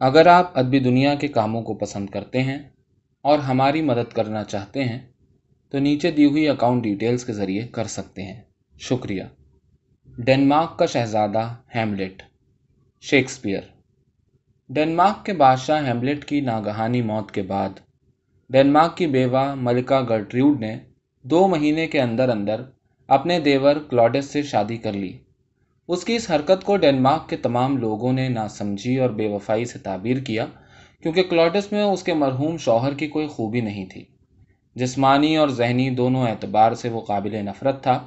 اگر آپ ادبی دنیا کے کاموں کو پسند کرتے ہیں اور ہماری مدد کرنا چاہتے ہیں، تو نیچے دی ہوئی اکاؤنٹ ڈیٹیلز کے ذریعے کر سکتے ہیں۔ شکریہ۔ ڈنمارک کا شہزادہ ہیملٹ۔ شیکسپیئر۔ ڈنمارک کے بادشاہ ہیملٹ کی ناگہانی موت کے بعد، ڈنمارک کی بیوہ ملکہ گرٹریوڈ نے دو مہینے کے اندر اندر اپنے دیور کلاڈس سے شادی کر لی۔ اس کی اس حرکت کو ڈنمارک کے تمام لوگوں نے ناسمجھی اور بے وفائی سے تعبیر کیا، کیونکہ کلاڈس میں اس کے مرحوم شوہر کی کوئی خوبی نہیں تھی۔ جسمانی اور ذہنی دونوں اعتبار سے وہ قابل نفرت تھا۔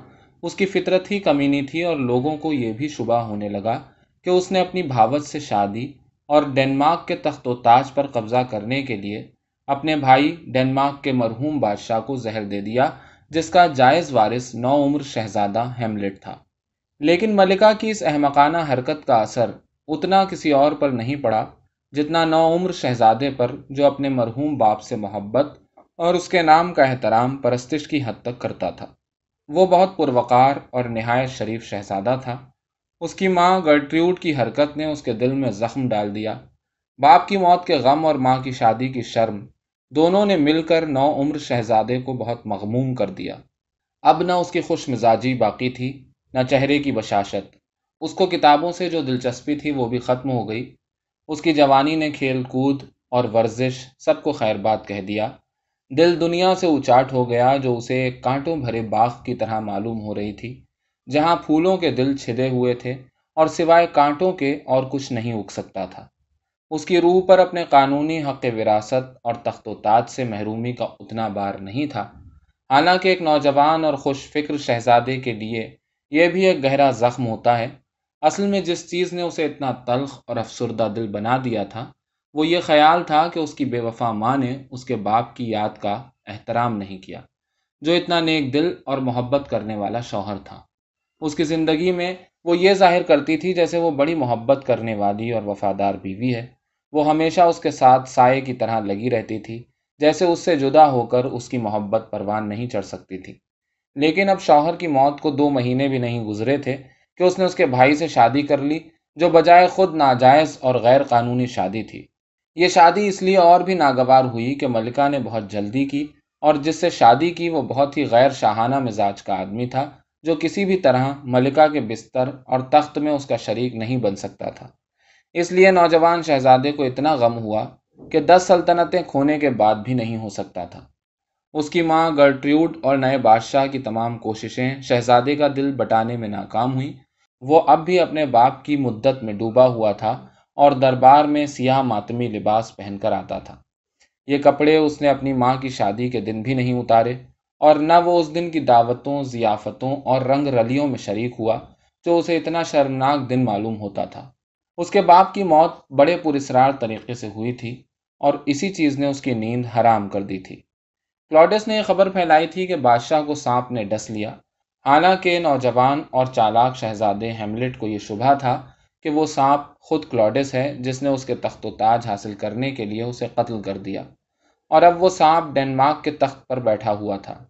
اس کی فطرت ہی کمینی تھی اور لوگوں کو یہ بھی شبہ ہونے لگا کہ اس نے اپنی بھاوت سے شادی اور ڈنمارک کے تخت و تاج پر قبضہ کرنے کے لیے اپنے بھائی ڈنمارک کے مرحوم بادشاہ کو زہر دے دیا، جس کا جائز وارث نو عمر شہزادہ ہیملٹ تھا۔ لیکن ملکہ کی اس احمقانہ حرکت کا اثر اتنا کسی اور پر نہیں پڑا جتنا نو عمر شہزادے پر جو اپنے مرحوم باپ سے محبت اور اس کے نام کا احترام پرستش کی حد تک کرتا تھا۔ وہ بہت پروقار اور نہایت شریف شہزادہ تھا۔ اس کی ماں گرٹریوڈ کی حرکت نے اس کے دل میں زخم ڈال دیا۔ باپ کی موت کے غم اور ماں کی شادی کی شرم دونوں نے مل کر نو عمر شہزادے کو بہت مغموم کر دیا۔ اب نہ اس کی خوش مزاجی باقی تھی۔ نہ چہرے کی بشاشت۔ اس کو کتابوں سے جو دلچسپی تھی وہ بھی ختم ہو گئی۔ اس کی جوانی نے کھیل کود اور ورزش سب کو خیر بات کہہ دیا۔ دل دنیا سے اچاٹ ہو گیا جو اسے ایک کانٹوں بھرے باغ کی طرح معلوم ہو رہی تھی، جہاں پھولوں کے دل چھدے ہوئے تھے اور سوائے کانٹوں کے اور کچھ نہیں اگ سکتا تھا۔ اس کی روح پر اپنے قانونی حق وراثت اور تخت و تاج سے محرومی کا اتنا بار نہیں تھا۔ حالانکہ ایک نوجوان اور خوش فکر شہزادے کے لیے یہ بھی ایک گہرا زخم ہوتا ہے۔ اصل میں جس چیز نے اسے اتنا تلخ اور افسردہ دل بنا دیا تھا، وہ یہ خیال تھا کہ اس کی بے وفا ماں نے اس کے باپ کی یاد کا احترام نہیں کیا، جو اتنا نیک دل اور محبت کرنے والا شوہر تھا۔ اس کی زندگی میں وہ یہ ظاہر کرتی تھی جیسے وہ بڑی محبت کرنے والی اور وفادار بیوی ہے۔ وہ ہمیشہ اس کے ساتھ سائے کی طرح لگی رہتی تھی، جیسے اس سے جدا ہو کر اس کی محبت پروان نہیں چڑھ سکتی تھی۔ لیکن اب شوہر کی موت کو دو مہینے بھی نہیں گزرے تھے کہ اس نے اس کے بھائی سے شادی کر لی، جو بجائے خود ناجائز اور غیر قانونی شادی تھی۔ یہ شادی اس لیے اور بھی ناگوار ہوئی کہ ملکہ نے بہت جلدی کی اور جس سے شادی کی وہ بہت ہی غیر شاہانہ مزاج کا آدمی تھا، جو کسی بھی طرح ملکہ کے بستر اور تخت میں اس کا شریک نہیں بن سکتا تھا۔ اس لیے نوجوان شہزادے کو اتنا غم ہوا کہ دس سلطنتیں کھونے کے بعد بھی نہیں ہو سکتا تھا۔ اس کی ماں گرٹریوڈ اور نئے بادشاہ کی تمام کوششیں شہزادے کا دل بٹانے میں ناکام ہوئیں۔ وہ اب بھی اپنے باپ کی مدت میں ڈوبا ہوا تھا اور دربار میں سیاہ ماتمی لباس پہن کر آتا تھا۔ یہ کپڑے اس نے اپنی ماں کی شادی کے دن بھی نہیں اتارے اور نہ وہ اس دن کی دعوتوں، ضیافتوں اور رنگ رلیوں میں شریک ہوا جو اسے اتنا شرمناک دن معلوم ہوتا تھا۔ اس کے باپ کی موت بڑے پرسرار طریقے سے ہوئی تھی اور اسی چیز نے اس کی نیند حرام کر دی تھی۔ کلاڈس نے یہ خبر پھیلائی تھی کہ بادشاہ کو سانپ نے ڈس لیا۔ حالانکہ نوجوان اور چالاک شہزادے ہیملٹ کو یہ شبہ تھا کہ وہ سانپ خود کلاڈس ہے، جس نے اس کے تخت و تاج حاصل کرنے کے لیے اسے قتل کر دیا۔ اور اب وہ سانپ ڈینمارک کے تخت پر بیٹھا ہوا تھا۔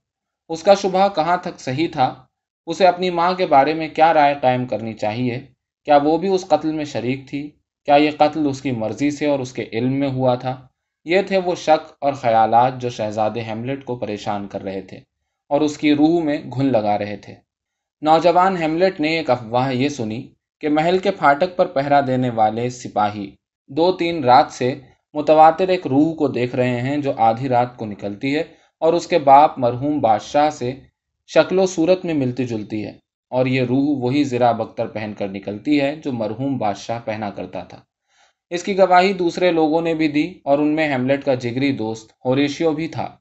اس کا شبہ کہاں تک صحیح تھا؟ اسے اپنی ماں کے بارے میں کیا رائے قائم کرنی چاہیے؟ کیا وہ بھی اس قتل میں شریک تھی؟ کیا یہ قتل اس کی مرضی سے اور اس کے علم میں ہوا تھا؟ یہ تھے وہ شک اور خیالات جو شہزاد ہیملٹ کو پریشان کر رہے تھے اور اس کی روح میں گھن لگا رہے تھے۔ نوجوان ہیملٹ نے ایک افواہ یہ سنی کہ محل کے پھاٹک پر پہرا دینے والے سپاہی دو تین رات سے متواتر ایک روح کو دیکھ رہے ہیں جو آدھی رات کو نکلتی ہے اور اس کے باپ مرحوم بادشاہ سے شکل و صورت میں ملتی جلتی ہے اور یہ روح وہی زرا بختر پہن کر نکلتی ہے جو مرحوم بادشاہ پہنا کرتا تھا۔ اس کی گواہی دوسرے لوگوں نے بھی دی اور ان میں ہیملٹ کا جگری دوست ہوریشیو بھی تھا۔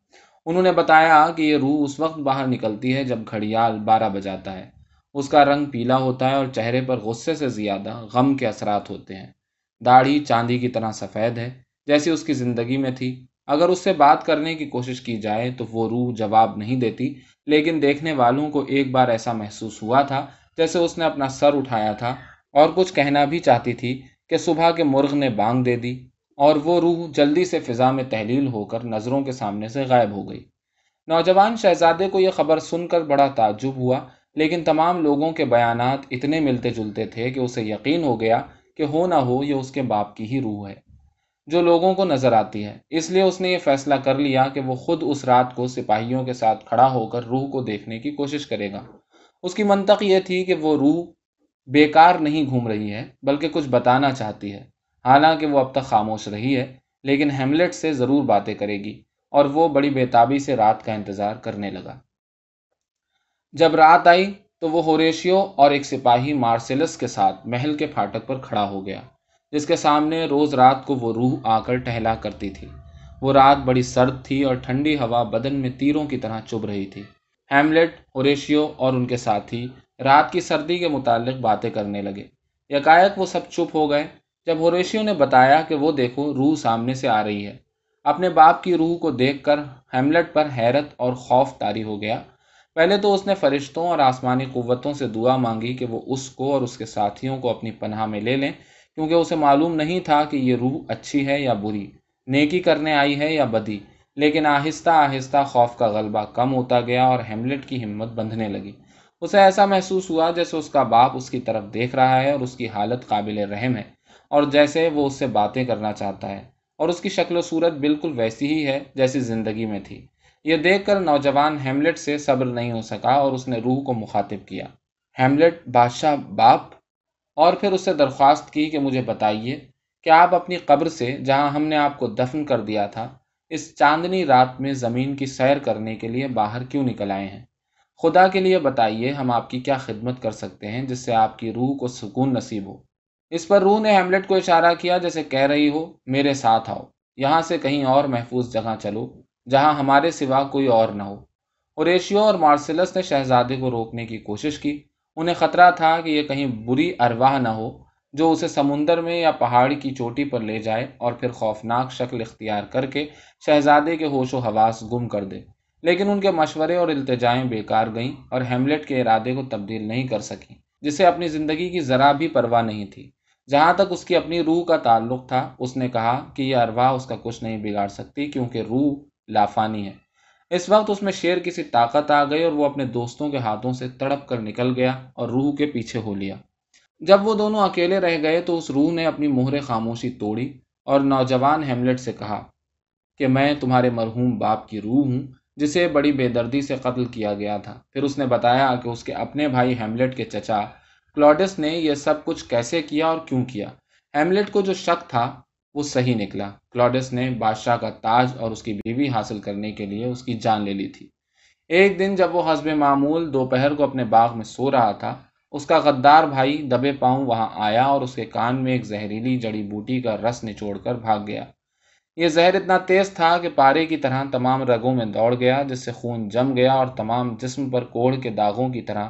انہوں نے بتایا کہ یہ روح اس وقت باہر نکلتی ہے جب گھڑیال بارہ بجاتا ہے۔ اس کا رنگ پیلا ہوتا ہے اور چہرے پر غصے سے زیادہ غم کے اثرات ہوتے ہیں۔ داڑھی چاندی کی طرح سفید ہے، جیسی اس کی زندگی میں تھی۔ اگر اس سے بات کرنے کی کوشش کی جائے تو وہ روح جواب نہیں دیتی، لیکن دیکھنے والوں کو ایک بار ایسا محسوس ہوا تھا جیسے اس نے اپنا سر اٹھایا تھا اور کچھ کہنا بھی چاہتی تھی۔ کہ صبح کے مرغ نے بانگ دے دی اور وہ روح جلدی سے فضا میں تحلیل ہو کر نظروں کے سامنے سے غائب ہو گئی۔ نوجوان شہزادے کو یہ خبر سن کر بڑا تعجب ہوا، لیکن تمام لوگوں کے بیانات اتنے ملتے جلتے تھے کہ اسے یقین ہو گیا کہ ہو نہ ہو، یہ اس کے باپ کی ہی روح ہے، جو لوگوں کو نظر آتی ہے۔ اس لیے اس نے یہ فیصلہ کر لیا کہ وہ خود اس رات کو سپاہیوں کے ساتھ کھڑا ہو کر روح کو دیکھنے کی کوشش کرے گا۔ اس کی منطق یہ تھی کہ وہ روح بیکار نہیں گھوم رہی ہے، بلکہ کچھ بتانا چاہتی ہے۔ حالانکہ وہ اب تک خاموش رہی ہے، لیکن ہیملٹ سے ضرور باتیں کرے گی اور وہ بڑی بےتابی سے رات کا انتظار کرنے لگا۔ جب رات آئی تو وہ ہوریشیو اور ایک سپاہی مارسیلس کے ساتھ محل کے پھاٹک پر کھڑا ہو گیا، جس کے سامنے روز رات کو وہ روح آ کر ٹہلا کرتی تھی۔ وہ رات بڑی سرد تھی اور ٹھنڈی ہوا بدن میں تیروں کی طرح چبھ رہی تھی۔ ہیملٹ، ہوریشیو اور ان کے ساتھی رات کی سردی کے متعلق باتیں کرنے لگے۔ یکایک وہ سب چپ ہو گئے۔ جب ہوریشیو نے بتایا کہ وہ دیکھو، روح سامنے سے آ رہی ہے۔ اپنے باپ کی روح کو دیکھ کر ہیملٹ پر حیرت اور خوف طاری ہو گیا۔ پہلے تو اس نے فرشتوں اور آسمانی قوتوں سے دعا مانگی کہ وہ اس کو اور اس کے ساتھیوں کو اپنی پناہ میں لے لیں، کیونکہ اسے معلوم نہیں تھا کہ یہ روح اچھی ہے یا بری، نیکی کرنے آئی ہے یا بدی۔ لیکن آہستہ آہستہ خوف کا غلبہ کم ہوتا گیا اور ہیملٹ کی ہمت بندھنے لگی۔ اسے ایسا محسوس ہوا جیسے اس کا باپ اس کی طرف دیکھ رہا ہے اور اس کی حالت قابل رحم ہے، اور جیسے وہ اس سے باتیں کرنا چاہتا ہے۔ اور اس کی شکل و صورت بالکل ویسی ہی ہے جیسی زندگی میں تھی۔ یہ دیکھ کر نوجوان ہیملٹ سے صبر نہیں ہو سکا اور اس نے روح کو مخاطب کیا۔ ہیملٹ، بادشاہ، باپ؟ اور پھر اس سے درخواست کی کہ مجھے بتائیے کہ آپ اپنی قبر سے جہاں ہم نے آپ کو دفن کر دیا تھا، اس چاندنی رات میں زمین کی سیر کرنے کے لیے باہر کیوں نکل آئے ہیں؟ خدا کے لیے بتائیے ہم آپ کی کیا خدمت کر سکتے ہیں جس سے آپ کی روح کو سکون نصیب ہو؟ اس پر روح نے ہیملٹ کو اشارہ کیا، جیسے کہہ رہی ہو، میرے ساتھ آؤ، یہاں سے کہیں اور محفوظ جگہ چلو، جہاں ہمارے سوا کوئی اور نہ ہو۔ اوریشیو اور مارسلس نے شہزادے کو روکنے کی کوشش کی۔ انہیں خطرہ تھا کہ یہ کہیں بری ارواح نہ ہو، جو اسے سمندر میں یا پہاڑی کی چوٹی پر لے جائے اور پھر خوفناک شکل اختیار کر کے شہزادے کے ہوش و حواس گم کر دے۔ لیکن ان کے مشورے اور التجائیں بیکار گئیں اور ہیملٹ کے ارادے کو تبدیل نہیں کر سکیں، جسے اپنی زندگی کی ذرا بھی پرواہ نہیں تھی۔ جہاں تک اس کی اپنی روح کا تعلق تھا، اس نے کہا کہ یہ ارواح اس کا کچھ نہیں بگاڑ سکتی کیونکہ روح لافانی ہے۔ اس وقت اس میں شیر کسی طاقت آ گئی اور وہ اپنے دوستوں کے ہاتھوں سے تڑپ کر نکل گیا اور روح کے پیچھے ہو لیا۔ جب وہ دونوں اکیلے رہ گئے تو اس روح نے اپنی مہر خاموشی توڑی اور نوجوان ہیملٹ سے کہا کہ میں تمہارے مرحوم باپ کی روح ہوں جسے بڑی بے دردی سے قتل کیا گیا تھا۔ پھر اس نے بتایا کہ اس کے اپنے بھائی ہیملٹ کے چچا کلاڈس نے یہ سب کچھ کیسے کیا اور کیوں کیا۔ ہیملٹ کو جو شک تھا وہ صحیح نکلا۔ کلاڈس نے بادشاہ کا تاج اور اس کی بیوی حاصل کرنے کے لیے اس کی جان لے لی تھی۔ ایک دن جب وہ حسب معمول دوپہر کو اپنے باغ میں سو رہا تھا، اس کا غدار بھائی دبے پاؤں وہاں آیا اور اس کے کان میں ایک زہریلی جڑی بوٹی کا رس نچوڑ کر بھاگ گیا۔ یہ زہر اتنا تیز تھا کہ پارے کی طرح تمام رگوں میں دوڑ گیا، جس سے خون جم گیا اور تمام جسم پر کوڑ کے داغوں کی طرح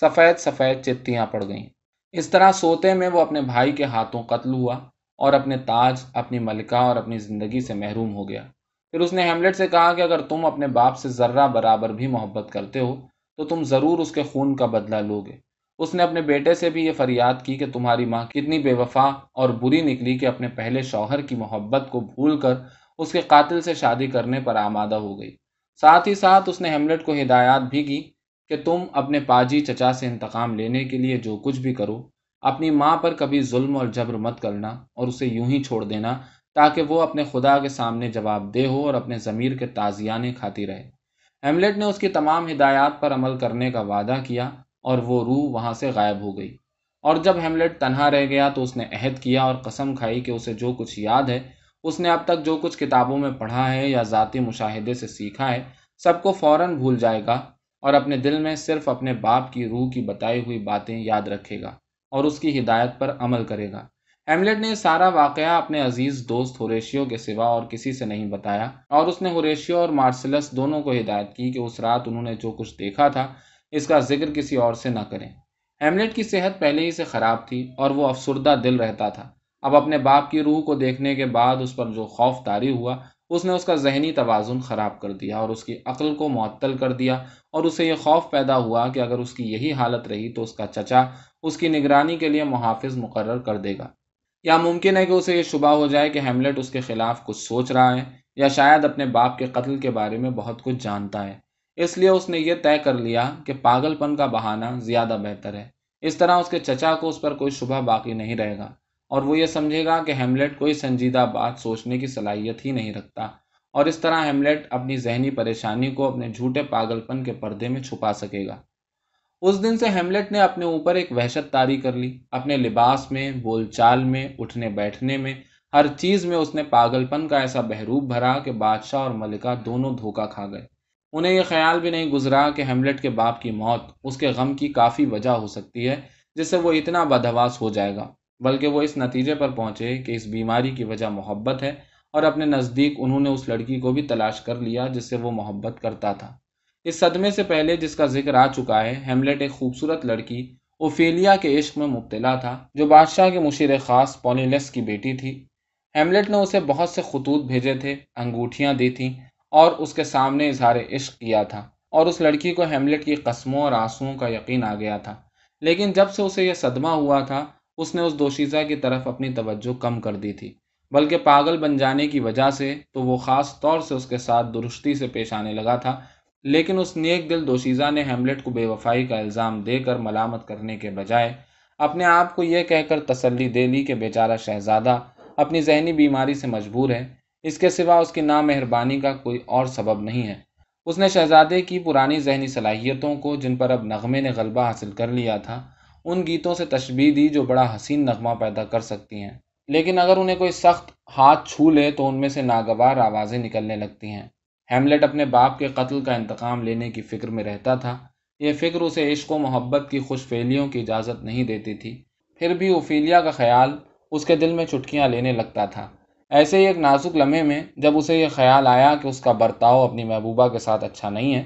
سفید سفید چتیاں پڑ گئیں۔ اس طرح سوتے میں وہ اپنے بھائی کے ہاتھوں قتل ہوا اور اپنے تاج، اپنی ملکہ اور اپنی زندگی سے محروم ہو گیا۔ پھر اس نے ہیملٹ سے کہا کہ اگر تم اپنے باپ سے ذرہ برابر بھی محبت کرتے ہو تو تم ضرور اس کے خون کا بدلہ لو گے۔ اس نے اپنے بیٹے سے بھی یہ فریاد کی کہ تمہاری ماں کتنی بے وفا اور بری نکلی کہ اپنے پہلے شوہر کی محبت کو بھول کر اس کے قاتل سے شادی کرنے پر آمادہ ہو گئی۔ ساتھ ہی ساتھ اس نے ہیملٹ کو ہدایات بھی کی کہ تم اپنے پاجی چچا سے انتقام لینے کے لیے جو کچھ بھی کرو، اپنی ماں پر کبھی ظلم اور جبر مت کرنا اور اسے یوں ہی چھوڑ دینا تاکہ وہ اپنے خدا کے سامنے جواب دہ ہو اور اپنے ضمیر کے تازیانے کھاتی رہے۔ ہیملٹ نے اس کی تمام ہدایات پر عمل کرنے کا وعدہ کیا اور وہ روح وہاں سے غائب ہو گئی۔ اور جب ہیملٹ تنہا رہ گیا تو اس نے عہد کیا اور قسم کھائی کہ اسے جو کچھ یاد ہے، اس نے اب تک جو کچھ کتابوں میں پڑھا ہے یا ذاتی مشاہدے سے سیکھا ہے، سب کو فوراً بھول جائے گا اور اپنے دل میں صرف اپنے باپ کی روح کی بتائی ہوئی باتیں یاد رکھے گا اور اس کی ہدایت پر عمل کرے گا۔ ہیملٹ نے سارا واقعہ اپنے عزیز دوست ہوریشیو کے سوا اور کسی سے نہیں بتایا اور اس نے ہوریشیو اور مارسلس دونوں کو ہدایت کی کہ اس رات انہوں نے جو کچھ دیکھا تھا اس کا ذکر کسی اور سے نہ کریں۔ ہیملٹ کی صحت پہلے ہی سے خراب تھی اور وہ افسردہ دل رہتا تھا۔ اب اپنے باپ کی روح کو دیکھنے کے بعد اس پر جو خوف طاری ہوا، اس نے اس کا ذہنی توازن خراب کر دیا اور اس کی عقل کو معطل کر دیا اور اسے یہ خوف پیدا ہوا کہ اگر اس کی یہی حالت رہی تو اس کا چچا اس کی نگرانی کے لیے محافظ مقرر کر دے گا۔ یا ممکن ہے کہ اسے یہ شبہ ہو جائے کہ ہیملٹ اس کے خلاف کچھ سوچ رہا ہے یا شاید اپنے باپ کے قتل کے بارے میں بہت کچھ جانتا ہے۔ اس لیے اس نے یہ طے کر لیا کہ پاگل پن کا بہانہ زیادہ بہتر ہے۔ اس طرح اس کے چچا کو اس پر کوئی شبہ باقی نہیں رہے گا اور وہ یہ سمجھے گا کہ ہیملیٹ کوئی سنجیدہ بات سوچنے کی صلاحیت ہی نہیں رکھتا اور اس طرح ہیملیٹ اپنی ذہنی پریشانی کو اپنے جھوٹے پاگل پن کے پردے میں چھپا سکے گا۔ اس دن سے ہیملیٹ نے اپنے اوپر ایک وحشت تاری کر لی۔ اپنے لباس میں، بول چال میں، اٹھنے بیٹھنے میں، ہر چیز میں اس نے پاگل پن کا ایسا بحروب بھرا کہ بادشاہ اور ملکہ دونوں دھوکہ کھا گئے۔ انہیں یہ خیال بھی نہیں گزرا کہ ہیملیٹ کے باپ کی موت اس کے غم کی کافی وجہ ہو سکتی ہے، جس سے وہ اتنا بدہواس ہو جائے گا، بلکہ وہ اس نتیجے پر پہنچے کہ اس بیماری کی وجہ محبت ہے اور اپنے نزدیک انہوں نے اس لڑکی کو بھی تلاش کر لیا جس سے وہ محبت کرتا تھا۔ اس صدمے سے پہلے جس کا ذکر آ چکا ہے ہیملیٹ ایک خوبصورت لڑکی اوفیلیا کے عشق میں مبتلا تھا، جو بادشاہ کے مشیر خاص پونیلس کی بیٹی تھی۔ ہیملیٹ نے اسے بہت سے خطوط بھیجے تھے، انگوٹھیاں دی تھیں اور اس کے سامنے اظہار عشق کیا تھا اور اس لڑکی کو ہیملیٹ کی قسموں اور آنسوؤں کا یقین آ گیا تھا۔ لیکن جب سے اسے یہ صدمہ ہوا تھا، اس نے اس دوشیزہ کی طرف اپنی توجہ کم کر دی تھی۔ بلکہ پاگل بن جانے کی وجہ سے تو وہ خاص طور سے اس کے ساتھ درستی سے پیش آنے لگا تھا، لیکن اس نیک دل دوشیزہ نے ہیملیٹ کو بے وفائی کا الزام دے کر ملامت کرنے کے بجائے اپنے آپ کو یہ کہہ کر تسلی دے لی کہ بیچارہ شہزادہ اپنی ذہنی بیماری سے مجبور ہے۔ اس کے سوا اس کی نامہربانی کا کوئی اور سبب نہیں ہے۔ اس نے شہزادے کی پرانی ذہنی صلاحیتوں کو جن پر اب نغمے نے غلبہ حاصل کر لیا تھا، ان گیتوں سے تشبیح دی جو بڑا حسین نغمہ پیدا کر سکتی ہیں۔ لیکن اگر انہیں کوئی سخت ہاتھ چھو لے تو ان میں سے ناگوار آوازیں نکلنے لگتی ہیں۔ ہیملیٹ اپنے باپ کے قتل کا انتقام لینے کی فکر میں رہتا تھا۔ یہ فکر اسے عشق و محبت کی خوش فیلیوں کی اجازت نہیں دیتی تھی۔ پھر بھی اوفیلیا کا خیال اس کے دل میں چٹکیاں لینے لگتا تھا۔ ایسے ہی ایک نازک لمحے میں جب اسے یہ خیال آیا کہ اس کا برتاؤ اپنی محبوبہ کے ساتھ اچھا نہیں ہے،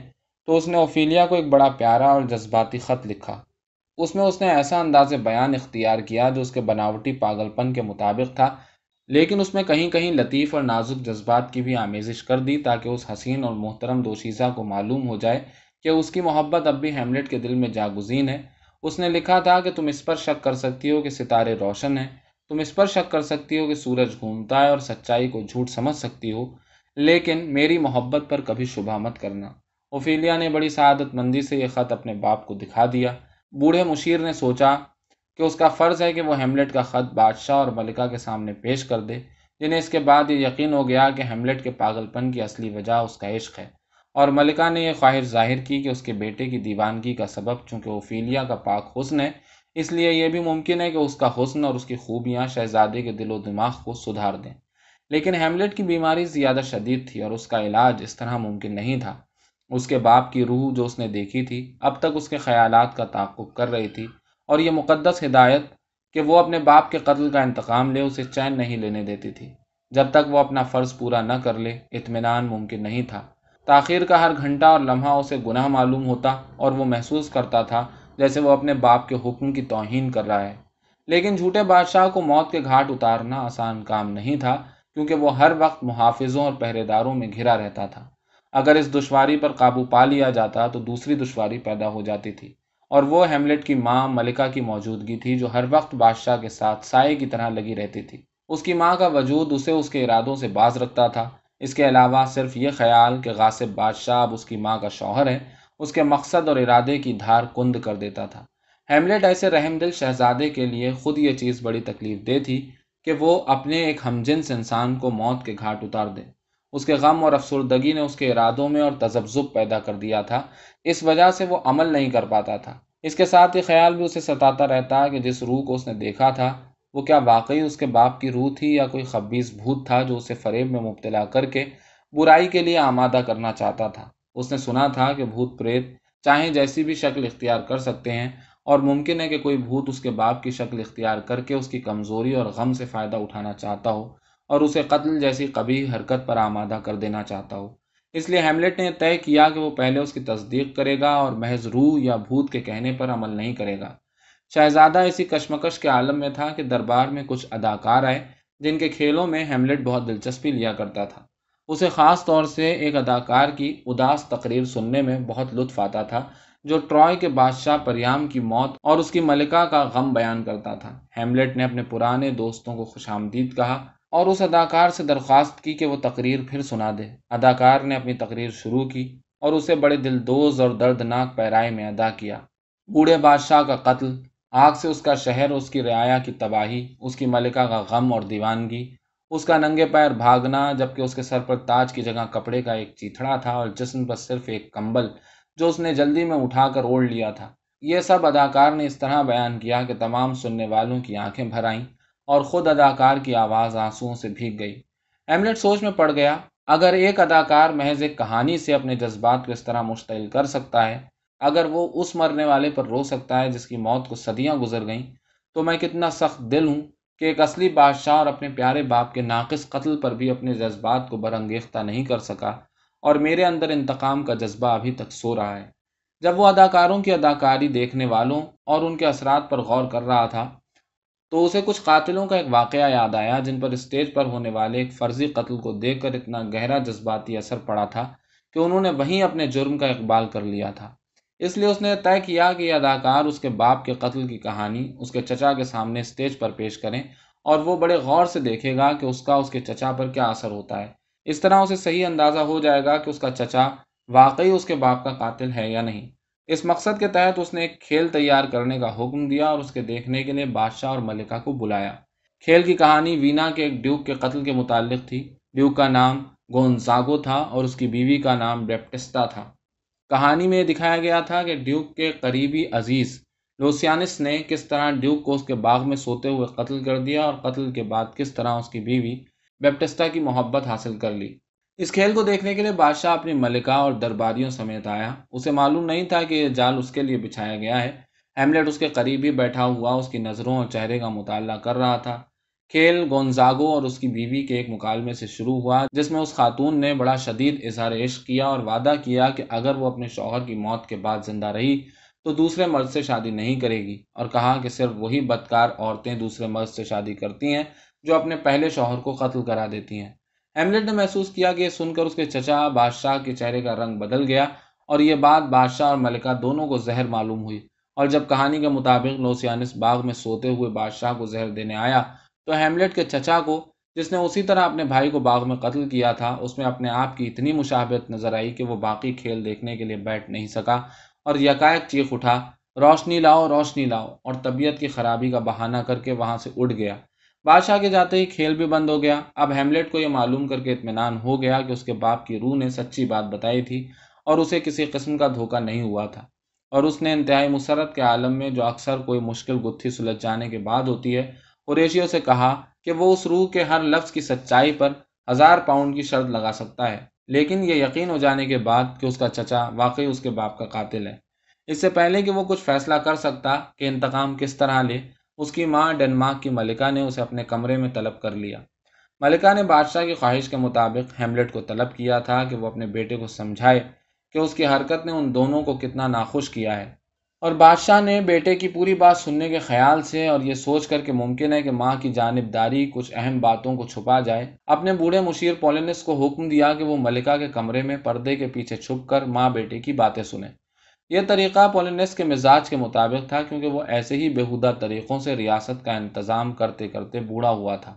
تو اس نے اوفیلیا کو ایک بڑا پیارا اور جذباتی خط لکھا۔ اس میں اس نے ایسا انداز بیان اختیار کیا جو اس کے بناوٹی پاگل پن کے مطابق تھا، لیکن اس میں کہیں کہیں لطیف اور نازک جذبات کی بھی آمیزش کر دی تاکہ اس حسین اور محترم دوشیزہ کو معلوم ہو جائے کہ اس کی محبت اب بھی ہیملیٹ کے دل میں جاگزین ہے۔ اس نے لکھا تھا کہ تم اس پر شک کر سکتی ہو کہ ستارے روشن ہیں۔ تم اس پر شک کر سکتی ہو کہ سورج گھومتا ہے اور سچائی کو جھوٹ سمجھ سکتی ہو، لیکن میری محبت پر کبھی شبہ مت کرنا۔ اوفیلیا نے بڑی سعادت مندی سے یہ خط اپنے باپ کو دکھا دیا۔ بوڑھے مشیر نے سوچا کہ اس کا فرض ہے کہ وہ ہیملیٹ کا خط بادشاہ اور ملکہ کے سامنے پیش کر دے، جنہیں اس کے بعد یہ یقین ہو گیا کہ ہیملیٹ کے پاگل پن کی اصلی وجہ اس کا عشق ہے۔ اور ملکہ نے یہ خواہش ظاہر کی کہ اس کے بیٹے کی دیوانگی کا سبب چونکہ اوفیلیا کا پاک حسن ہے اس لیے یہ بھی ممکن ہے کہ اس کا حسن اور اس کی خوبیاں شہزادے کے دل و دماغ کو سدھار دیں۔ لیکن ہیملیٹ کی بیماری زیادہ شدید تھی اور اس کا علاج اس طرح ممکن نہیں تھا۔ اس کے باپ کی روح جو اس نے دیکھی تھی، اب تک اس کے خیالات کا تعقب کر رہی تھی اور یہ مقدس ہدایت کہ وہ اپنے باپ کے قتل کا انتقام لے، اسے چین نہیں لینے دیتی تھی۔ جب تک وہ اپنا فرض پورا نہ کر لے، اطمینان ممکن نہیں تھا۔ تاخیر کا ہر گھنٹہ اور لمحہ اسے گناہ معلوم ہوتا اور وہ محسوس کرتا تھا جیسے وہ اپنے باپ کے حکم کی توہین کر رہا ہے۔ لیکن جھوٹے بادشاہ کو موت کے گھاٹ اتارنا آسان کام نہیں تھا، کیونکہ وہ ہر وقت محافظوں اور پہرے داروں میں گھرا رہتا تھا۔ اگر اس دشواری پر قابو پا لیا جاتا تو دوسری دشواری پیدا ہو جاتی تھی۔ اور وہ ہیملیٹ کی ماں ملکہ کی موجودگی تھی جو ہر وقت بادشاہ کے ساتھ سائے کی طرح لگی رہتی تھی۔ اس کی ماں کا وجود اسے اس کے ارادوں سے باز رکھتا تھا۔ اس کے علاوہ صرف یہ خیال کہ غاصب بادشاہ اب اس کی ماں کا شوہر ہے اس کے مقصد اور ارادے کی دھار کند کر دیتا تھا۔ ہیملیٹ ایسے رحم دل شہزادے کے لیے خود یہ چیز بڑی تکلیف دہ تھی کہ وہ اپنے ایک ہمجنس انسان کو موت کے گھاٹ اتار دے۔ اس کے غم اور افسردگی نے اس کے ارادوں میں اور تذبذب پیدا کر دیا تھا۔ اس وجہ سے وہ عمل نہیں کر پاتا تھا۔ اس کے ساتھ یہ خیال بھی اسے ستاتا رہتا کہ جس روح کو اس نے دیکھا تھا، وہ کیا واقعی اس کے باپ کی روح تھی یا کوئی خبیص بھوت تھا جو اسے فریب میں مبتلا کر کے برائی کے لیے آمادہ کرنا چاہتا تھا؟ اس نے سنا تھا کہ بھوت پریت چاہے جیسی بھی شکل اختیار کر سکتے ہیں اور ممکن ہے کہ کوئی بھوت اس کے باپ کی شکل اختیار کر کے اس کی کمزوری اور غم سے فائدہ اٹھانا چاہتا ہو اور اسے قتل جیسی کبھی حرکت پر آمادہ کر دینا چاہتا ہو۔ اس لیے ہیملیٹ نے طے کیا کہ وہ پہلے اس کی تصدیق کرے گا اور محض روح یا بھوت کے کہنے پر عمل نہیں کرے گا۔ شہزادہ اسی کشمکش کے عالم میں تھا کہ دربار میں کچھ اداکار آئے جن کے کھیلوں میں ہیملیٹ بہت دلچسپی لیا کرتا تھا۔ اسے خاص طور سے ایک اداکار کی اداس تقریر سننے میں بہت لطف آتا تھا، جو ٹرائے کے بادشاہ پریام کی موت اور اس کی ملکہ کا غم بیان کرتا تھا۔ ہیملیٹ نے اپنے پرانے دوستوں کو خوش آمدید کہا اور اس اداکار سے درخواست کی کہ وہ تقریر پھر سنا دے۔ اداکار نے اپنی تقریر شروع کی اور اسے بڑے دل دوز اور دردناک پیرائے میں ادا کیا۔ بوڑھے بادشاہ کا قتل، آگ سے اس کا شہر، اس کی رعایا کی تباہی، اس کی ملکہ کا غم اور دیوانگی اس کا ننگے پیر بھاگنا، جبکہ اس کے سر پر تاج کی جگہ کپڑے کا ایک چیتڑا تھا اور جسم پر صرف ایک کمبل جو اس نے جلدی میں اٹھا کر اوڑھ لیا تھا۔ یہ سب اداکار نے اس طرح بیان کیا کہ تمام سننے والوں کی آنکھیں بھر آئیں اور خود اداکار کی آواز آنسوؤں سے بھیگ گئی۔ ایملٹ سوچ میں پڑ گیا، اگر ایک اداکار محض ایک کہانی سے اپنے جذبات کو اس طرح مشتعل کر سکتا ہے، اگر وہ اس مرنے والے پر رو سکتا ہے جس کی موت کو صدیاں گزر گئیں، تو میں کتنا سخت دل ہوں کہ ایک اصلی بادشاہ اور اپنے پیارے باپ کے ناقص قتل پر بھی اپنے جذبات کو برنگیختہ نہیں کر سکا اور میرے اندر انتقام کا جذبہ ابھی تک سو رہا ہے۔ جب وہ اداکاروں کی اداکاری دیکھنے والوں اور ان کے اثرات پر غور کر رہا تھا، تو اسے کچھ قاتلوں کا ایک واقعہ یاد آیا جن پر اسٹیج پر ہونے والے ایک فرضی قتل کو دیکھ کر اتنا گہرا جذباتی اثر پڑا تھا کہ انہوں نے وہیں اپنے جرم کا اقبال کر لیا تھا۔ اس لیے اس نے طے کیا کہ یہ اداکار اس کے باپ کے قتل کی کہانی اس کے چچا کے سامنے اسٹیج پر پیش کریں اور وہ بڑے غور سے دیکھے گا کہ اس کا اس کے چچا پر کیا اثر ہوتا ہے۔ اس طرح اسے صحیح اندازہ ہو جائے گا کہ اس کا چچا واقعی اس کے باپ کا قاتل ہے یا نہیں۔ اس مقصد کے تحت اس نے ایک کھیل تیار کرنے کا حکم دیا اور اس کے دیکھنے کے لیے بادشاہ اور ملکہ کو بلایا۔ کھیل کی کہانی وینا کے ایک ڈیوک کے قتل کے متعلق تھی۔ ڈیوک کا نام گونزاگو تھا اور اس کی بیوی کا نام بیپٹسٹا تھا۔ کہانی میں یہ دکھایا گیا تھا کہ ڈیوک کے قریبی عزیز لوسیانس نے کس طرح ڈیوک کو اس کے باغ میں سوتے ہوئے قتل کر دیا اور قتل کے بعد کس طرح اس کی بیوی بیپٹسٹا کی محبت حاصل کر لی۔ اس کھیل کو دیکھنے کے لیے بادشاہ اپنی ملکہ اور درباریوں سمیت آیا۔ اسے معلوم نہیں تھا کہ یہ جال اس کے لیے بچھایا گیا ہے۔ ہیملیٹ اس کے قریب ہی بیٹھا ہوا، اس کی نظروں اور چہرے کا مطالعہ کر رہا تھا۔ کھیل گونزاگو اور اس کی بیوی کے ایک مکالمے سے شروع ہوا، جس میں اس خاتون نے بڑا شدید اظہار عشق کیا اور وعدہ کیا کہ اگر وہ اپنے شوہر کی موت کے بعد زندہ رہی تو دوسرے مرد سے شادی نہیں کرے گی۔ اور کہا کہ صرف وہی بدکار عورتیں دوسرے مرد سے شادی کرتی ہیں جو اپنے پہلے شوہر کو قتل کرا دیتی ہیں۔ ایملٹ نے محسوس کیا کہ یہ سن کر اس کے چچا بادشاہ کے چہرے کا رنگ بدل گیا اور یہ بات بادشاہ اور ملکہ دونوں کو زہر معلوم ہوئی۔ اور جب کہانی کے مطابق لوسیانس باغ میں سوتے ہوئے بادشاہ کو زہر دینے آیا تو ہیملیٹ کے چچا کو، جس نے اسی طرح اپنے بھائی کو باغ میں قتل کیا تھا، اس میں اپنے آپ کی اتنی مشابت نظر آئی کہ وہ باقی کھیل دیکھنے کے لیے بیٹھ نہیں سکا اور یکائک چیخ اٹھا، روشنی لاؤ روشنی لاؤ، اور طبیعت کی خرابی کا بہانہ کر کے وہاں سے اٹھ گیا۔ بادشاہ کے جاتے ہی کھیل بھی بند ہو گیا۔ اب ہیملیٹ کو یہ معلوم کر کے اطمینان ہو گیا کہ اس کے باپ کی روح نے سچی بات بتائی تھی اور اسے کسی قسم کا دھوکہ نہیں ہوا تھا۔ اور اس نے انتہائی مسرت کے عالم میں، جو اکثر کوئی مشکل گتھی سلجھ جانے کے بعد ہوتی ہے اوریشیو سے کہا کہ وہ اس روح کے ہر لفظ کی سچائی پر ہزار پاؤنڈ کی شرط لگا سکتا ہے، لیکن یہ یقین ہو جانے کے بعد کہ اس کا چچا واقعی اس کے باپ کا قاتل ہے۔ اس سے پہلے کہ وہ کچھ فیصلہ کر سکتا کہ انتقام کس طرح لے، اس کی ماں ڈنمارک کی ملکہ نے اسے اپنے کمرے میں طلب کر لیا۔ ملکہ نے بادشاہ کی خواہش کے مطابق ہیملٹ کو طلب کیا تھا کہ وہ اپنے بیٹے کو سمجھائے کہ اس کی حرکت نے ان دونوں کو کتنا ناخوش کیا ہے۔ اور بادشاہ نے بیٹے کی پوری بات سننے کے خیال سے اور یہ سوچ کر کہ ممکن ہے کہ ماں کی جانبداری کچھ اہم باتوں کو چھپا جائے۔ اپنے بوڑھے مشیر پولینس کو حکم دیا کہ وہ ملکہ کے کمرے میں پردے کے پیچھے چھپ کر ماں بیٹے کی باتیں سنیں۔ یہ طریقہ پولینس کے مزاج کے مطابق تھا کیونکہ وہ ایسے ہی بےحودہ طریقوں سے ریاست کا انتظام کرتے کرتے بوڑھا ہوا تھا۔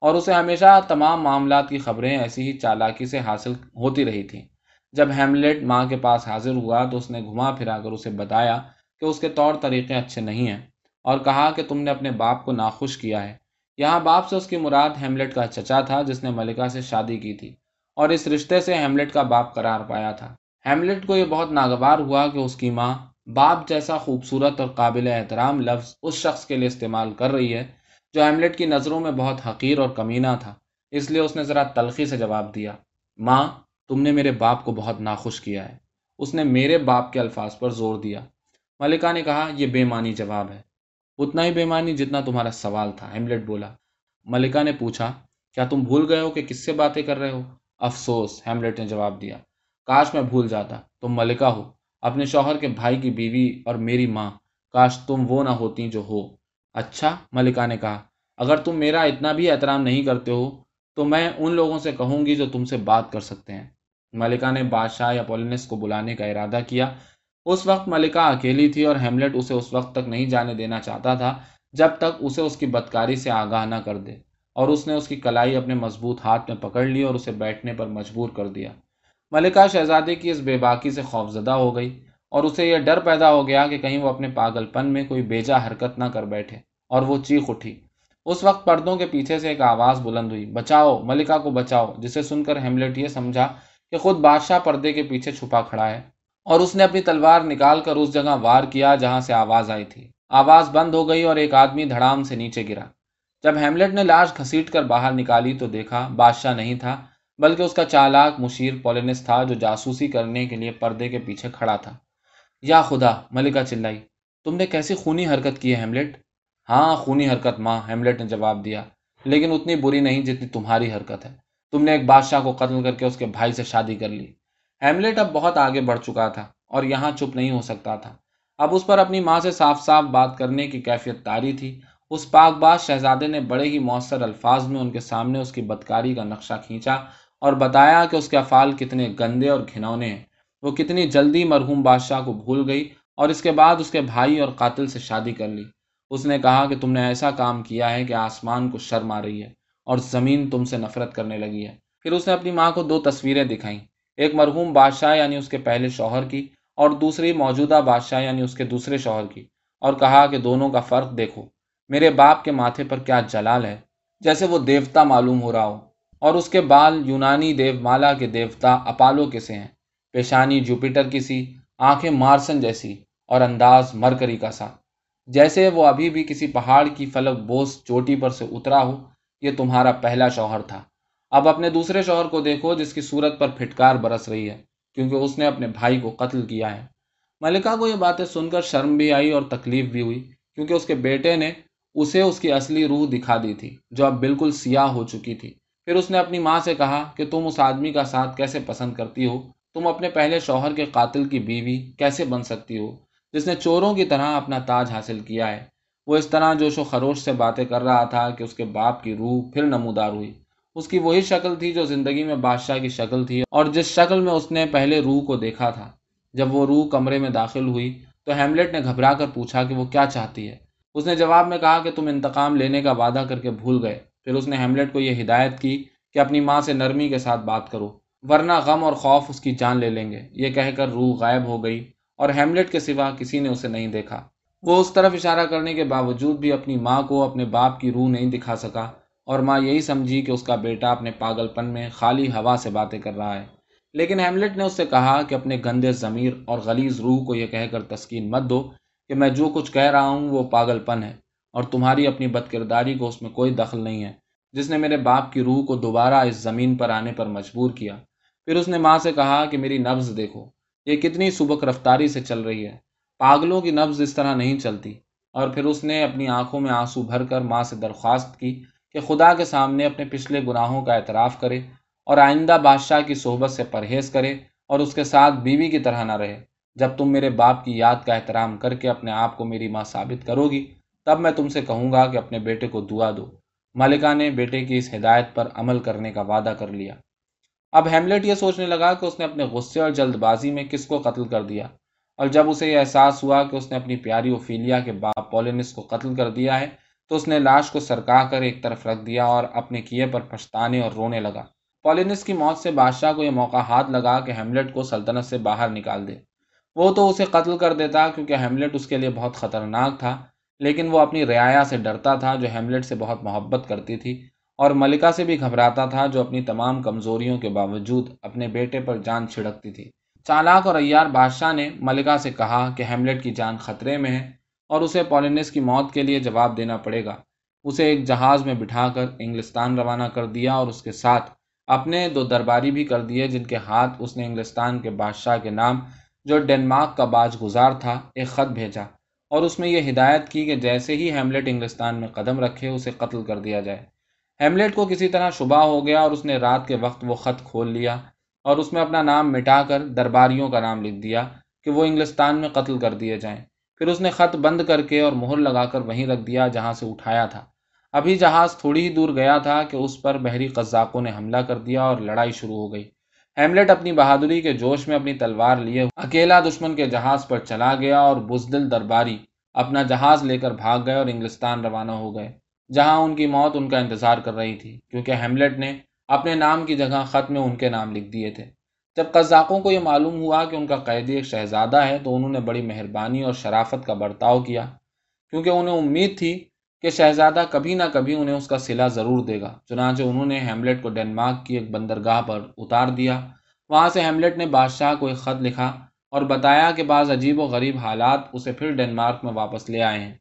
اور اسے ہمیشہ تمام معاملات کی خبریں ایسی ہی چالاکی سے حاصل ہوتی رہی تھیں۔ جب ہیملیٹ ماں کے پاس حاضر ہوا تو اس نے گھما پھرا کر اسے بتایا کہ اس کے طور طریقے اچھے نہیں ہیں اور کہا کہ تم نے اپنے باپ کو ناخوش کیا ہے۔ یہاں باپ سے اس کی مراد ہیملیٹ کا چچا تھا جس نے ملکہ سے شادی کی تھی اور اس رشتے سے ہیملیٹ کا باپ قرار پایا تھا۔ ہیملٹ کو یہ بہت ناگوار ہوا کہ اس کی ماں باپ جیسا خوبصورت اور قابل احترام لفظ اس شخص کے لیے استعمال کر رہی ہے جو ہیملٹ کی نظروں میں بہت حقیر اور کمینہ تھا، اس لیے اس نے ذرا تلخی سے جواب دیا۔ ماں تم نے میرے باپ کو بہت ناخوش کیا ہے۔ اس نے میرے باپ کے الفاظ پر زور دیا۔ ملکہ نے کہا، یہ بے معنی جواب ہے۔ اتنا ہی بے معنی جتنا تمہارا سوال تھا، ہیملٹ بولا۔ ملکہ نے پوچھا، کیا تم بھول گئے ہو کہ کس سے باتیں کر رہے ہو؟ افسوس، ہیملٹ نے جواب دیا۔ کاش میں بھول جاتا، تم ملکہ ہو۔ اپنے شوہر کے بھائی کی بیوی اور میری ماں۔ کاش تم وہ نہ ہوتی جو ہو۔ اچھا ملکہ نے کہا۔ اگر تم میرا اتنا بھی احترام نہیں کرتے ہو، تو میں ان لوگوں سے کہوں گی جو تم سے بات کر سکتے ہیں۔ ملکہ نے بادشاہ یا پولینس کو بلانے کا ارادہ کیا۔ اس وقت ملکہ اکیلی تھی اور ہیملٹ اسے اس وقت تک نہیں جانے دینا چاہتا تھا جب تک اسے اس کی بدکاری سے آگاہ نہ کر دے اور اس نے اس کی کلائی اپنے مضبوط ہاتھ میں پکڑ لی اور اسے بیٹھنے پر مجبور کر دیا۔ ملکہ شہزادے کی اس بے باکی سے خوفزدہ ہو گئی اور اسے یہ ڈر پیدا ہو گیا کہ کہیں وہ اپنے پاگل پن میں کوئی بیجا حرکت نہ کر بیٹھے اور وہ چیخ اٹھی۔ اس وقت پردوں کے پیچھے سے ایک آواز بلند ہوئی، بچاؤ، ملکہ کو بچاؤ، جسے سن کر ہیملٹ یہ سمجھا کہ خود بادشاہ پردے کے پیچھے چھپا کھڑا ہے اور اس نے اپنی تلوار نکال کر اس جگہ وار کیا جہاں سے آواز آئی تھی۔ آواز بند ہو گئی اور ایک آدمی دھڑام سے نیچے گرا۔ جب ہیملٹ نے لاش گھسیٹ کر باہر نکالی تو دیکھا بادشاہ نہیں تھا، بلکہ اس کا چالاک مشیر پولینس تھا جو جاسوسی کرنے کے لیے پردے کے پیچھے کھڑا تھا۔ یا خدا، ملکہ چلائی، تم نے کیسی خونی حرکت کی ہے ہیملٹ؟ ہاں خونی حرکت ماں، ہیملٹ نے جواب دیا، لیکن اتنی بری نہیں جتنی تمہاری حرکت ہے۔ تم نے ایک بادشاہ کو قتل کر کے اس کے بھائی سے شادی کر لی۔ ہیملٹ اب بہت آگے بڑھ چکا تھا اور یہاں چپ نہیں ہو سکتا تھا۔ اب اس پر اپنی ماں سے صاف صاف بات کرنے کی کیفیت تاری تھی۔ اس پاک باز شہزادے نے بڑے ہی مؤثر الفاظ میں ان کے سامنے اس کی بدکاری کا نقشہ کھینچا اور بتایا کہ اس کے افعال کتنے گندے اور گھنونے ہیں۔ وہ کتنی جلدی مرحوم بادشاہ کو بھول گئی اور اس کے بعد اس کے بھائی اور قاتل سے شادی کر لی۔ اس نے کہا کہ تم نے ایسا کام کیا ہے کہ آسمان کو شرم آ رہی ہے۔ اور زمین تم سے نفرت کرنے لگی ہے۔ پھر اس نے اپنی ماں کو دو تصویریں دکھائیں۔ ایک مرحوم بادشاہ یعنی اس کے پہلے شوہر کی اور دوسری موجودہ بادشاہ یعنی اس کے دوسرے شوہر کی اور کہا کہ دونوں کا فرق دیکھو۔ میرے باپ کے ماتھے پر کیا جلال ہے؟ جیسے وہ دیوتا معلوم ہو رہا ہو۔ اور اس کے بال یونانی دیو مالا کے دیوتا اپالو کے سے ہیں۔ پیشانی جوپیٹر کی سی، آنکھیں مارسن جیسی اور انداز مرکری کا سا۔ جیسے وہ ابھی بھی کسی پہاڑ کی فلک بوس چوٹی پر سے اترا ہو یہ تمہارا پہلا شوہر تھا۔ اب اپنے دوسرے شوہر کو دیکھو جس کی صورت پر پھٹکار برس رہی ہے، کیونکہ اس نے اپنے بھائی کو قتل کیا ہے۔ ملکہ کو یہ باتیں سن کر شرم بھی آئی اور تکلیف بھی ہوئی، کیونکہ اس کے بیٹے نے اسے اس کی اصلی روح دکھا دی تھی، جو اب بالکل سیاہ ہو چکی تھی۔ پھر اس نے اپنی ماں سے کہا کہ تم اس آدمی کا ساتھ کیسے پسند کرتی ہو؟ تم اپنے پہلے شوہر کے قاتل کی بیوی کیسے بن سکتی ہو؟ جس نے چوروں کی طرح اپنا تاج حاصل کیا ہے۔ وہ اس طرح جوش و خروش سے باتیں کر رہا تھا کہ اس کے باپ کی روح پھر نمودار ہوئی۔ اس کی وہی شکل تھی جو زندگی میں بادشاہ کی شکل تھی اور جس شکل میں اس نے پہلے روح کو دیکھا تھا۔ جب وہ روح کمرے میں داخل ہوئی تو ہیملٹ نے گھبرا کر پوچھا کہ وہ کیا چاہتی ہے۔ اس نے جواب میں کہا کہ تم انتقام لینے کا وعدہ کر کے بھول گئے۔ پھر اس نے ہیملٹ کو یہ ہدایت کی کہ اپنی ماں سے نرمی کے ساتھ بات کرو، ورنہ غم اور خوف اس کی جان لے لیں گے۔ یہ کہہ کر روح غائب ہو گئی اور ہیملٹ کے سوا کسی نے اسے نہیں دیکھا۔ وہ اس طرف اشارہ کرنے کے باوجود بھی اپنی ماں کو اپنے باپ کی روح نہیں دکھا سکا اور ماں یہی سمجھی کہ اس کا بیٹا اپنے پاگل پن میں خالی ہوا سے باتیں کر رہا ہے۔ لیکن ہیملٹ نے اس سے کہا کہ اپنے گندے ضمیر اور غلیظ روح کو یہ کہہ کر تسکین مت دو کہ میں جو کچھ کہہ رہا ہوں وہ پاگل پن ہے اور تمہاری اپنی بد کرداری کو اس میں کوئی دخل نہیں ہے۔ جس نے میرے باپ کی روح کو دوبارہ اس زمین پر آنے پر مجبور کیا۔ پھر اس نے ماں سے کہا کہ میری نبز دیکھو، یہ کتنی سبک رفتاری سے چل رہی ہے۔ پاگلوں کی نبز اس طرح نہیں چلتی۔ اور پھر اس نے اپنی آنکھوں میں آنسو بھر کر ماں سے درخواست کی کہ خدا کے سامنے اپنے پچھلے گناہوں کا اعتراف کرے اور آئندہ بادشاہ کی صحبت سے پرہیز کرے اور اس کے ساتھ بیوی کی طرح نہ رہے۔ جب تم میرے باپ کی یاد کا احترام کر کے اپنے آپ کو میری ماں ثابت کرو گی، تب میں تم سے کہوں گا کہ اپنے بیٹے کو دعا دو۔ ملکہ نے بیٹے کی اس ہدایت پر عمل کرنے کا وعدہ کر لیا۔ اب ہیملٹ یہ سوچنے لگا کہ اس نے اپنے غصے اور جلد بازی میں کس کو قتل کر دیا۔ اور جب اسے یہ احساس ہوا کہ اس نے اپنی پیاری اوفیلیا کے باپ پولینس کو قتل کر دیا ہے، تو اس نے لاش کو سرکا کر ایک طرف رکھ دیا اور اپنے کیے پر پچھتانے اور رونے لگا۔ پولینس کی موت سے بادشاہ کو یہ موقع ہاتھ لگا کہ ہیملٹ کو سلطنت سے باہر نکال دے۔ وہ تو اسے قتل کر دیتا کیونکہ ہیملٹ اس کے لیے بہت خطرناک تھا، لیکن وہ اپنی رعایا سے ڈرتا تھا جو ہیملٹ سے بہت محبت کرتی تھی اور ملکہ سے بھی گھبراتا تھا جو اپنی تمام کمزوریوں کے باوجود اپنے بیٹے پر جان چھڑکتی تھی۔ چالاک اور ایار بادشاہ نے ملکہ سے کہا کہ ہیملٹ کی جان خطرے میں ہے اور اسے پولینس کی موت کے لیے جواب دینا پڑے گا۔ اسے ایک جہاز میں بٹھا کر انگلستان روانہ کر دیا اور اس کے ساتھ اپنے دو درباری بھی کر دیے جن کے ہاتھ اس نے انگلستان کے بادشاہ کے نام جو ڈنمارک کا باج گزار تھا، ایک خط بھیجا اور اس میں یہ ہدایت کی کہ جیسے ہی ہیملٹ انگلستان میں قدم رکھے اسے قتل کر دیا جائے۔ ہیملٹ کو کسی طرح شبہ ہو گیا اور اس نے رات کے وقت وہ خط کھول لیا۔ اور اس میں اپنا نام مٹا کر درباریوں کا نام لکھ دیا کہ وہ انگلستان میں قتل کر دیے جائیں۔ پھر اس نے خط بند کر کے اور مہر لگا کر وہیں رکھ دیا جہاں سے اٹھایا تھا۔ ابھی جہاز تھوڑی ہی دور گیا تھا کہ اس پر بحری قزاقوں نے حملہ کر دیا اور لڑائی شروع ہو گئی۔ ہیملٹ اپنی بہادری کے جوش میں اپنی تلوار لیے اکیلا دشمن کے جہاز پر چلا گیا اور بزدل درباری اپنا جہاز لے کر بھاگ گئے اور انگلستان روانہ ہو گئے، جہاں ان کی موت ان کا انتظار کر رہی تھی، کیونکہ ہیملٹ نے اپنے نام کی جگہ خط میں ان کے نام لکھ دیے تھے۔ جب قزاقوں کو یہ معلوم ہوا کہ ان کا قیدی ایک شہزادہ ہے، تو انہوں نے بڑی مہربانی اور شرافت کا برتاؤ کیا۔ کیونکہ انہیں امید تھی کہ شہزادہ کبھی نہ کبھی انہیں اس کا صلہ ضرور دے گا۔ چنانچہ انہوں نے ہیملیٹ کو ڈینمارک کی ایک بندرگاہ پر اتار دیا۔ وہاں سے ہیملیٹ نے بادشاہ کو ایک خط لکھا اور بتایا کہ بعض عجیب و غریب حالات اسے پھر ڈینمارک میں واپس لے آئے ہیں۔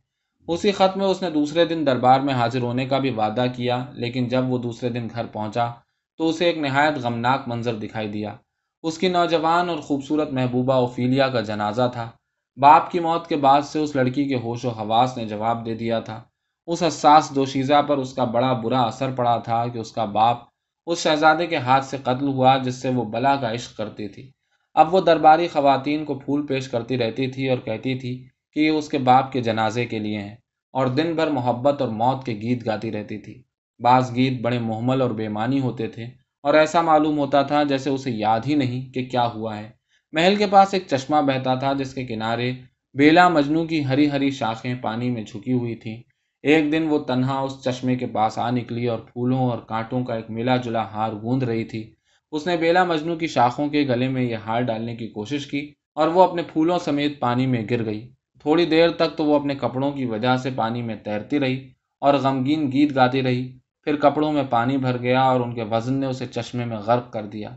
اسی خط میں اس نے دوسرے دن دربار میں حاضر ہونے کا بھی وعدہ کیا، لیکن جب وہ دوسرے دن گھر پہنچا تو اسے ایک نہایت غمناک منظر دکھائی دیا۔ اس کی نوجوان اور خوبصورت محبوبہ اوفیلیا کا جنازہ تھا۔ باپ کی موت کے بعد سے اس لڑکی کے ہوش و حواس نے جواب دے دیا تھا۔ اس حساس دوشیزہ پر اس کا بڑا برا اثر پڑا تھا کہ اس کا باپ اس شہزادے کے ہاتھ سے قتل ہوا جس سے وہ بلا کا عشق کرتی تھی۔ اب وہ درباری خواتین کو پھول پیش کرتی رہتی تھی اور کہتی تھی کہ یہ اس کے باپ کے جنازے کے لیے ہیں اور دن بھر محبت اور موت کے گیت گاتی رہتی تھی۔ بعض گیت بڑے محمل اور بے معنی ہوتے تھے اور ایسا معلوم ہوتا تھا جیسے اسے یاد ہی نہیں کہ کیا ہوا ہے۔ محل کے پاس ایک چشمہ بہتا تھا جس کے کنارے بیلا مجنو کی ہری ہری شاخیں پانی میں جھکی ہوئی تھیں۔ ایک دن وہ تنہا اس چشمے کے پاس آ نکلی اور پھولوں اور کانٹوں کا ایک ملا جلا ہار گوند رہی تھی۔ اس نے بیلا مجنو کی شاخوں کے گلے میں یہ ہار ڈالنے کی کوشش کی اور وہ اپنے پھولوں سمیت پانی میں گر گئی۔ تھوڑی دیر تک تو وہ اپنے کپڑوں کی وجہ سے پانی میں تیرتی رہی اور غمگین گیت گاتی رہی۔ پھر کپڑوں میں پانی بھر گیا اور ان کے وزن نے اسے چشمے میں غرق کر دیا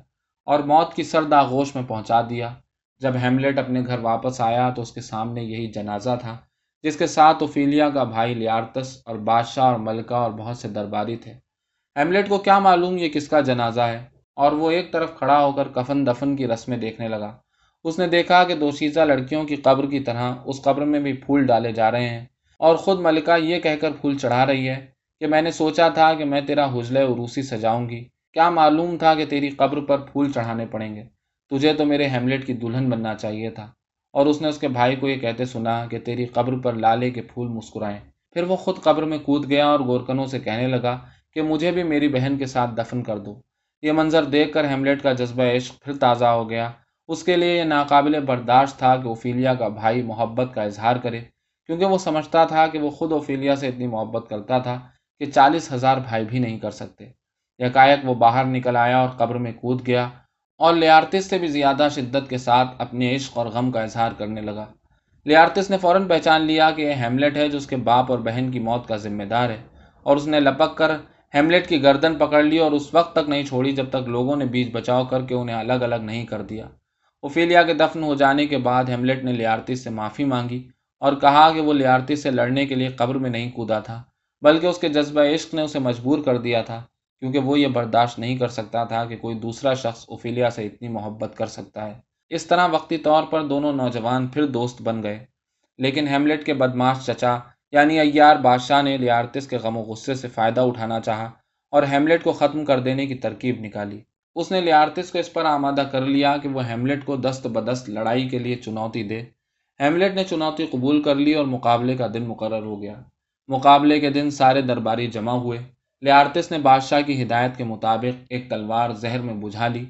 اور موت کی سرد آغوش میں پہنچا دیا۔ جب ہیملیٹ اپنے گھر واپس آیا تو اس کے سامنے یہی جنازہ تھا جس کے ساتھ اوفیلیا کا بھائی لیارتس اور بادشاہ اور ملکہ اور بہت سے درباری تھے۔ ہیملیٹ کو کیا معلوم یہ کس کا جنازہ ہے؟ اور وہ ایک طرف کھڑا ہو کر کفن دفن کی رسمیں دیکھنے لگا۔ اس نے دیکھا کہ دوشیزہ لڑکیوں کی قبر کی طرح اس قبر میں بھی پھول ڈالے جا رہے ہیں اور خود ملکہ یہ کہہ کر پھول چڑھا رہی ہے کہ میں نے سوچا تھا کہ میں تیرا حجلے عروسی سجاؤں گی۔ کیا معلوم تھا کہ تیری قبر پر پھول چڑھانے پڑیں گے؟ تجھے تو میرے ہیملیٹ کی دلہن بننا چاہیے تھا۔ اور اس نے اس کے بھائی کو یہ کہتے سنا کہ تیری قبر پر لالے کے پھول مسکرائیں۔ پھر وہ خود قبر میں کود گیا اور گورکنوں سے کہنے لگا کہ مجھے بھی میری بہن کے ساتھ دفن کر دو۔ یہ منظر دیکھ کر ہیملیٹ کا جذبہ عشق پھر تازہ ہو گیا۔ اس کے لیے یہ ناقابل برداشت تھا کہ اوفیلیا کا بھائی محبت کا اظہار کرے، کیونکہ وہ سمجھتا تھا کہ وہ خود اوفیلیا سے اتنی محبت کرتا تھا کہ چالیس ہزار بھائی بھی نہیں کر سکتے۔ یکایک وہ باہر نکل آیا اور قبر میں کود گیا اور لیارتس سے بھی زیادہ شدت کے ساتھ اپنے عشق اور غم کا اظہار کرنے لگا۔ لیارتس نے فوراً پہچان لیا کہ یہ ہیملیٹ ہے جو اس کے باپ اور بہن کی موت کا ذمہ دار ہے اور اس نے لپک کر ہیملیٹ کی گردن پکڑ لی اور اس وقت تک نہیں چھوڑی جب تک لوگوں نے بیچ بچاؤ کر کے انہیں الگ الگ نہیں کر دیا۔ اوفیلیا کے دفن ہو جانے کے بعد ہیملیٹ نے لیارتس سے معافی مانگی اور کہا کہ وہ لیارتس سے لڑنے کے لیے قبر میں نہیں کودا تھا، بلکہ اس کے جذبہ عشق نے اسے مجبور کر دیا تھا، کیونکہ وہ یہ برداشت نہیں کر سکتا تھا کہ کوئی دوسرا شخص اوفیلیا سے اتنی محبت کر سکتا ہے۔ اس طرح وقتی طور پر دونوں نوجوان پھر دوست بن گئے، لیکن ہیملیٹ کے بدماش چچا یعنی ایار بادشاہ نے لیارتس کے غم و غصے سے فائدہ اٹھانا چاہا اور ہیملیٹ کو ختم کر دینے کی ترکیب نکالی۔ اس نے لیارتس کو اس پر آمادہ کر لیا کہ وہ ہیملیٹ کو دست بدست لڑائی کے لیے چنوتی دے۔ ہیملیٹ نے چنوتی قبول کر لی اور مقابلے کا دن مقرر ہو گیا۔ مقابلے کے دن سارے درباری جمع ہوئے۔ لیارتس نے بادشاہ کی ہدایت کے مطابق ایک تلوار زہر میں بجھا لی۔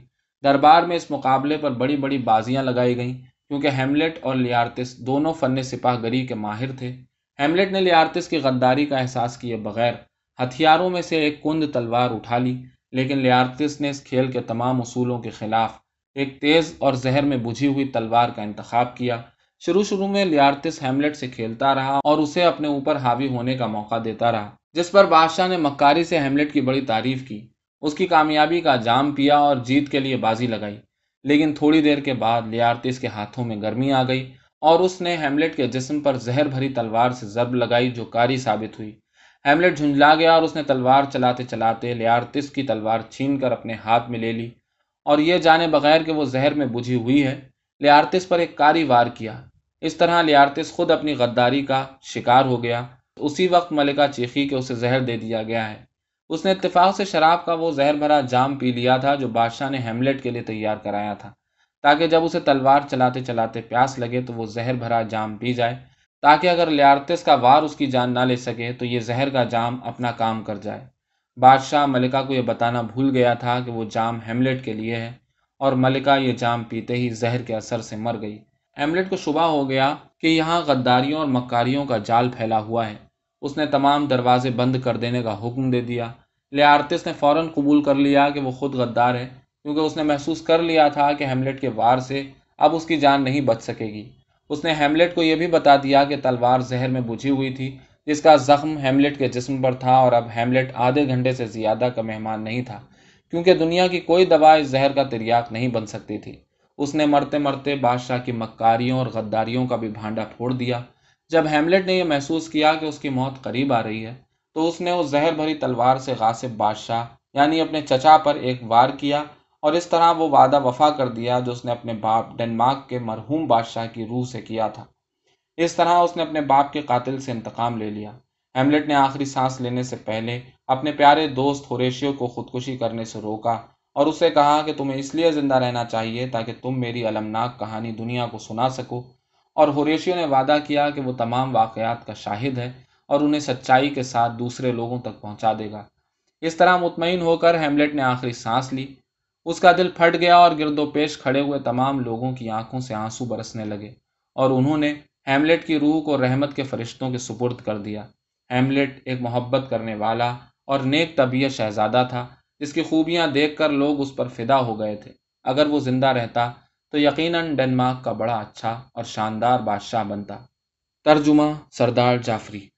دربار میں اس مقابلے پر بڑی بڑی بازیاں لگائی گئیں، کیونکہ ہیملیٹ اور لیارتس دونوں فن سپاہ گری کے ماہر تھے۔ ہیملیٹ نے لیارتس کی غداری کا احساس کیے بغیر ہتھیاروں میں سے ایک کند تلوار اٹھا لی۔ لیکن لیارتس نے اس کھیل کے تمام اصولوں کے خلاف ایک تیز اور زہر میں بجھی ہوئی تلوار کا انتخاب کیا۔ شروع شروع میں لیارتس ہیملیٹ سے کھیلتا رہا اور اسے اپنے اوپر حاوی ہونے کا موقع دیتا رہا، جس پر بادشاہ نے مکاری سے ہیملیٹ کی بڑی تعریف کی۔ اس کی کامیابی کا جام پیا اور جیت کے لیے بازی لگائی۔ لیکن تھوڑی دیر کے بعد لیارتس کے ہاتھوں میں گرمی آ گئی اور اس نے ہیملیٹ کے جسم پر زہر بھری تلوار سے ضرب لگائی جو کاری ثابت ہوئی۔ ہیملیٹ جھنجلا گیا اور اس نے تلوار چلاتے چلاتے لیارتس کی تلوار چھین کر اپنے ہاتھ میں لے لی اور یہ جانے بغیر کہ وہ زہر میں بجھی ہوئی ہے لیارتس پر ایک کاری وار کیا۔ اس طرح لیارتس خود اپنی غداری کا شکار ہو گیا۔ اسی وقت ملکہ چیخی کہ اسے زہر دے دیا گیا ہے۔ اس نے اتفاق سے شراب کا وہ زہر بھرا جام پی لیا تھا جو بادشاہ نے ہیملیٹ کے لیے تیار کرایا تھا۔ تاکہ جب اسے تلوار چلاتے چلاتے پیاس لگے تو وہ زہر بھرا جام پی جائے۔ تاکہ اگر لیارتس کا وار اس کی جان نہ لے سکے تو یہ زہر کا جام اپنا کام کر جائے۔ بادشاہ ملکہ کو یہ بتانا بھول گیا تھا کہ وہ جام ہیملیٹ کے لیے ہے اور ملکہ یہ جام پیتے ہی زہر کے اثر سے مر گئی۔ ایملیٹ کو شبہ ہو گیا کہ یہاں غداریوں اور مکاریوں کا جال پھیلا ہوا ہے۔ اس نے تمام دروازے بند کر دینے کا حکم دے دیا۔ لیارتس نے فوراً قبول کر لیا کہ وہ خود غدار ہے، کیونکہ اس نے محسوس کر لیا تھا کہ ہیملٹ کے وار سے اب اس کی جان نہیں بچ سکے گی۔ اس نے ہیملٹ کو یہ بھی بتا دیا کہ تلوار زہر میں بجھی ہوئی تھی۔ جس کا زخم ہیملٹ کے جسم پر تھا اور اب ہیملٹ آدھے گھنٹے سے زیادہ کا مہمان نہیں تھا، کیونکہ دنیا کی کوئی دوا اس زہر کا تریاک نہیں بن سکتی تھی۔ اس نے مرتے مرتے بادشاہ کی مکاریوں اور غداریوں کا بھی بھانڈا پھوڑ دیا۔ جب ہیملٹ نے یہ محسوس کیا کہ اس کی موت قریب آ رہی ہے، تو اس نے اس زہر بھری تلوار سے غاصب بادشاہ یعنی اپنے چچا پر ایک وار کیا اور اس طرح وہ وعدہ وفا کر دیا جو اس نے اپنے باپ ڈنمارک کے مرحوم بادشاہ کی روح سے کیا تھا۔ اس طرح اس نے اپنے باپ کے قاتل سے انتقام لے لیا۔ ہیملٹ نے آخری سانس لینے سے پہلے اپنے پیارے دوست ہوریشیو کو خودکشی کرنے سے روکا اور اسے کہا کہ تمہیں اس لیے زندہ رہنا چاہیے تاکہ تم میری المناک کہانی دنیا کو سنا سکو۔ اور ہوریشیو نے وعدہ کیا کہ وہ تمام واقعات کا شاہد ہے اور انہیں سچائی کے ساتھ دوسرے لوگوں تک پہنچا دے گا۔ اس طرح مطمئن ہو کر ہیملٹ نے آخری سانس لی۔ اس کا دل پھٹ گیا اور گرد و پیش کھڑے ہوئے تمام لوگوں کی آنکھوں سے آنسو برسنے لگے اور انہوں نے ہیملٹ کی روح کو رحمت کے فرشتوں کے سپرد کر دیا۔ ہیملٹ ایک محبت کرنے والا اور نیک طبیعت شہزادہ تھا۔ جس کی خوبیاں دیکھ کر لوگ اس پر فدا ہو گئے تھے۔ اگر وہ زندہ رہتا تو یقیناً ڈنمارک کا بڑا اچھا اور شاندار بادشاہ بنتا۔ ترجمہ سردار جعفری۔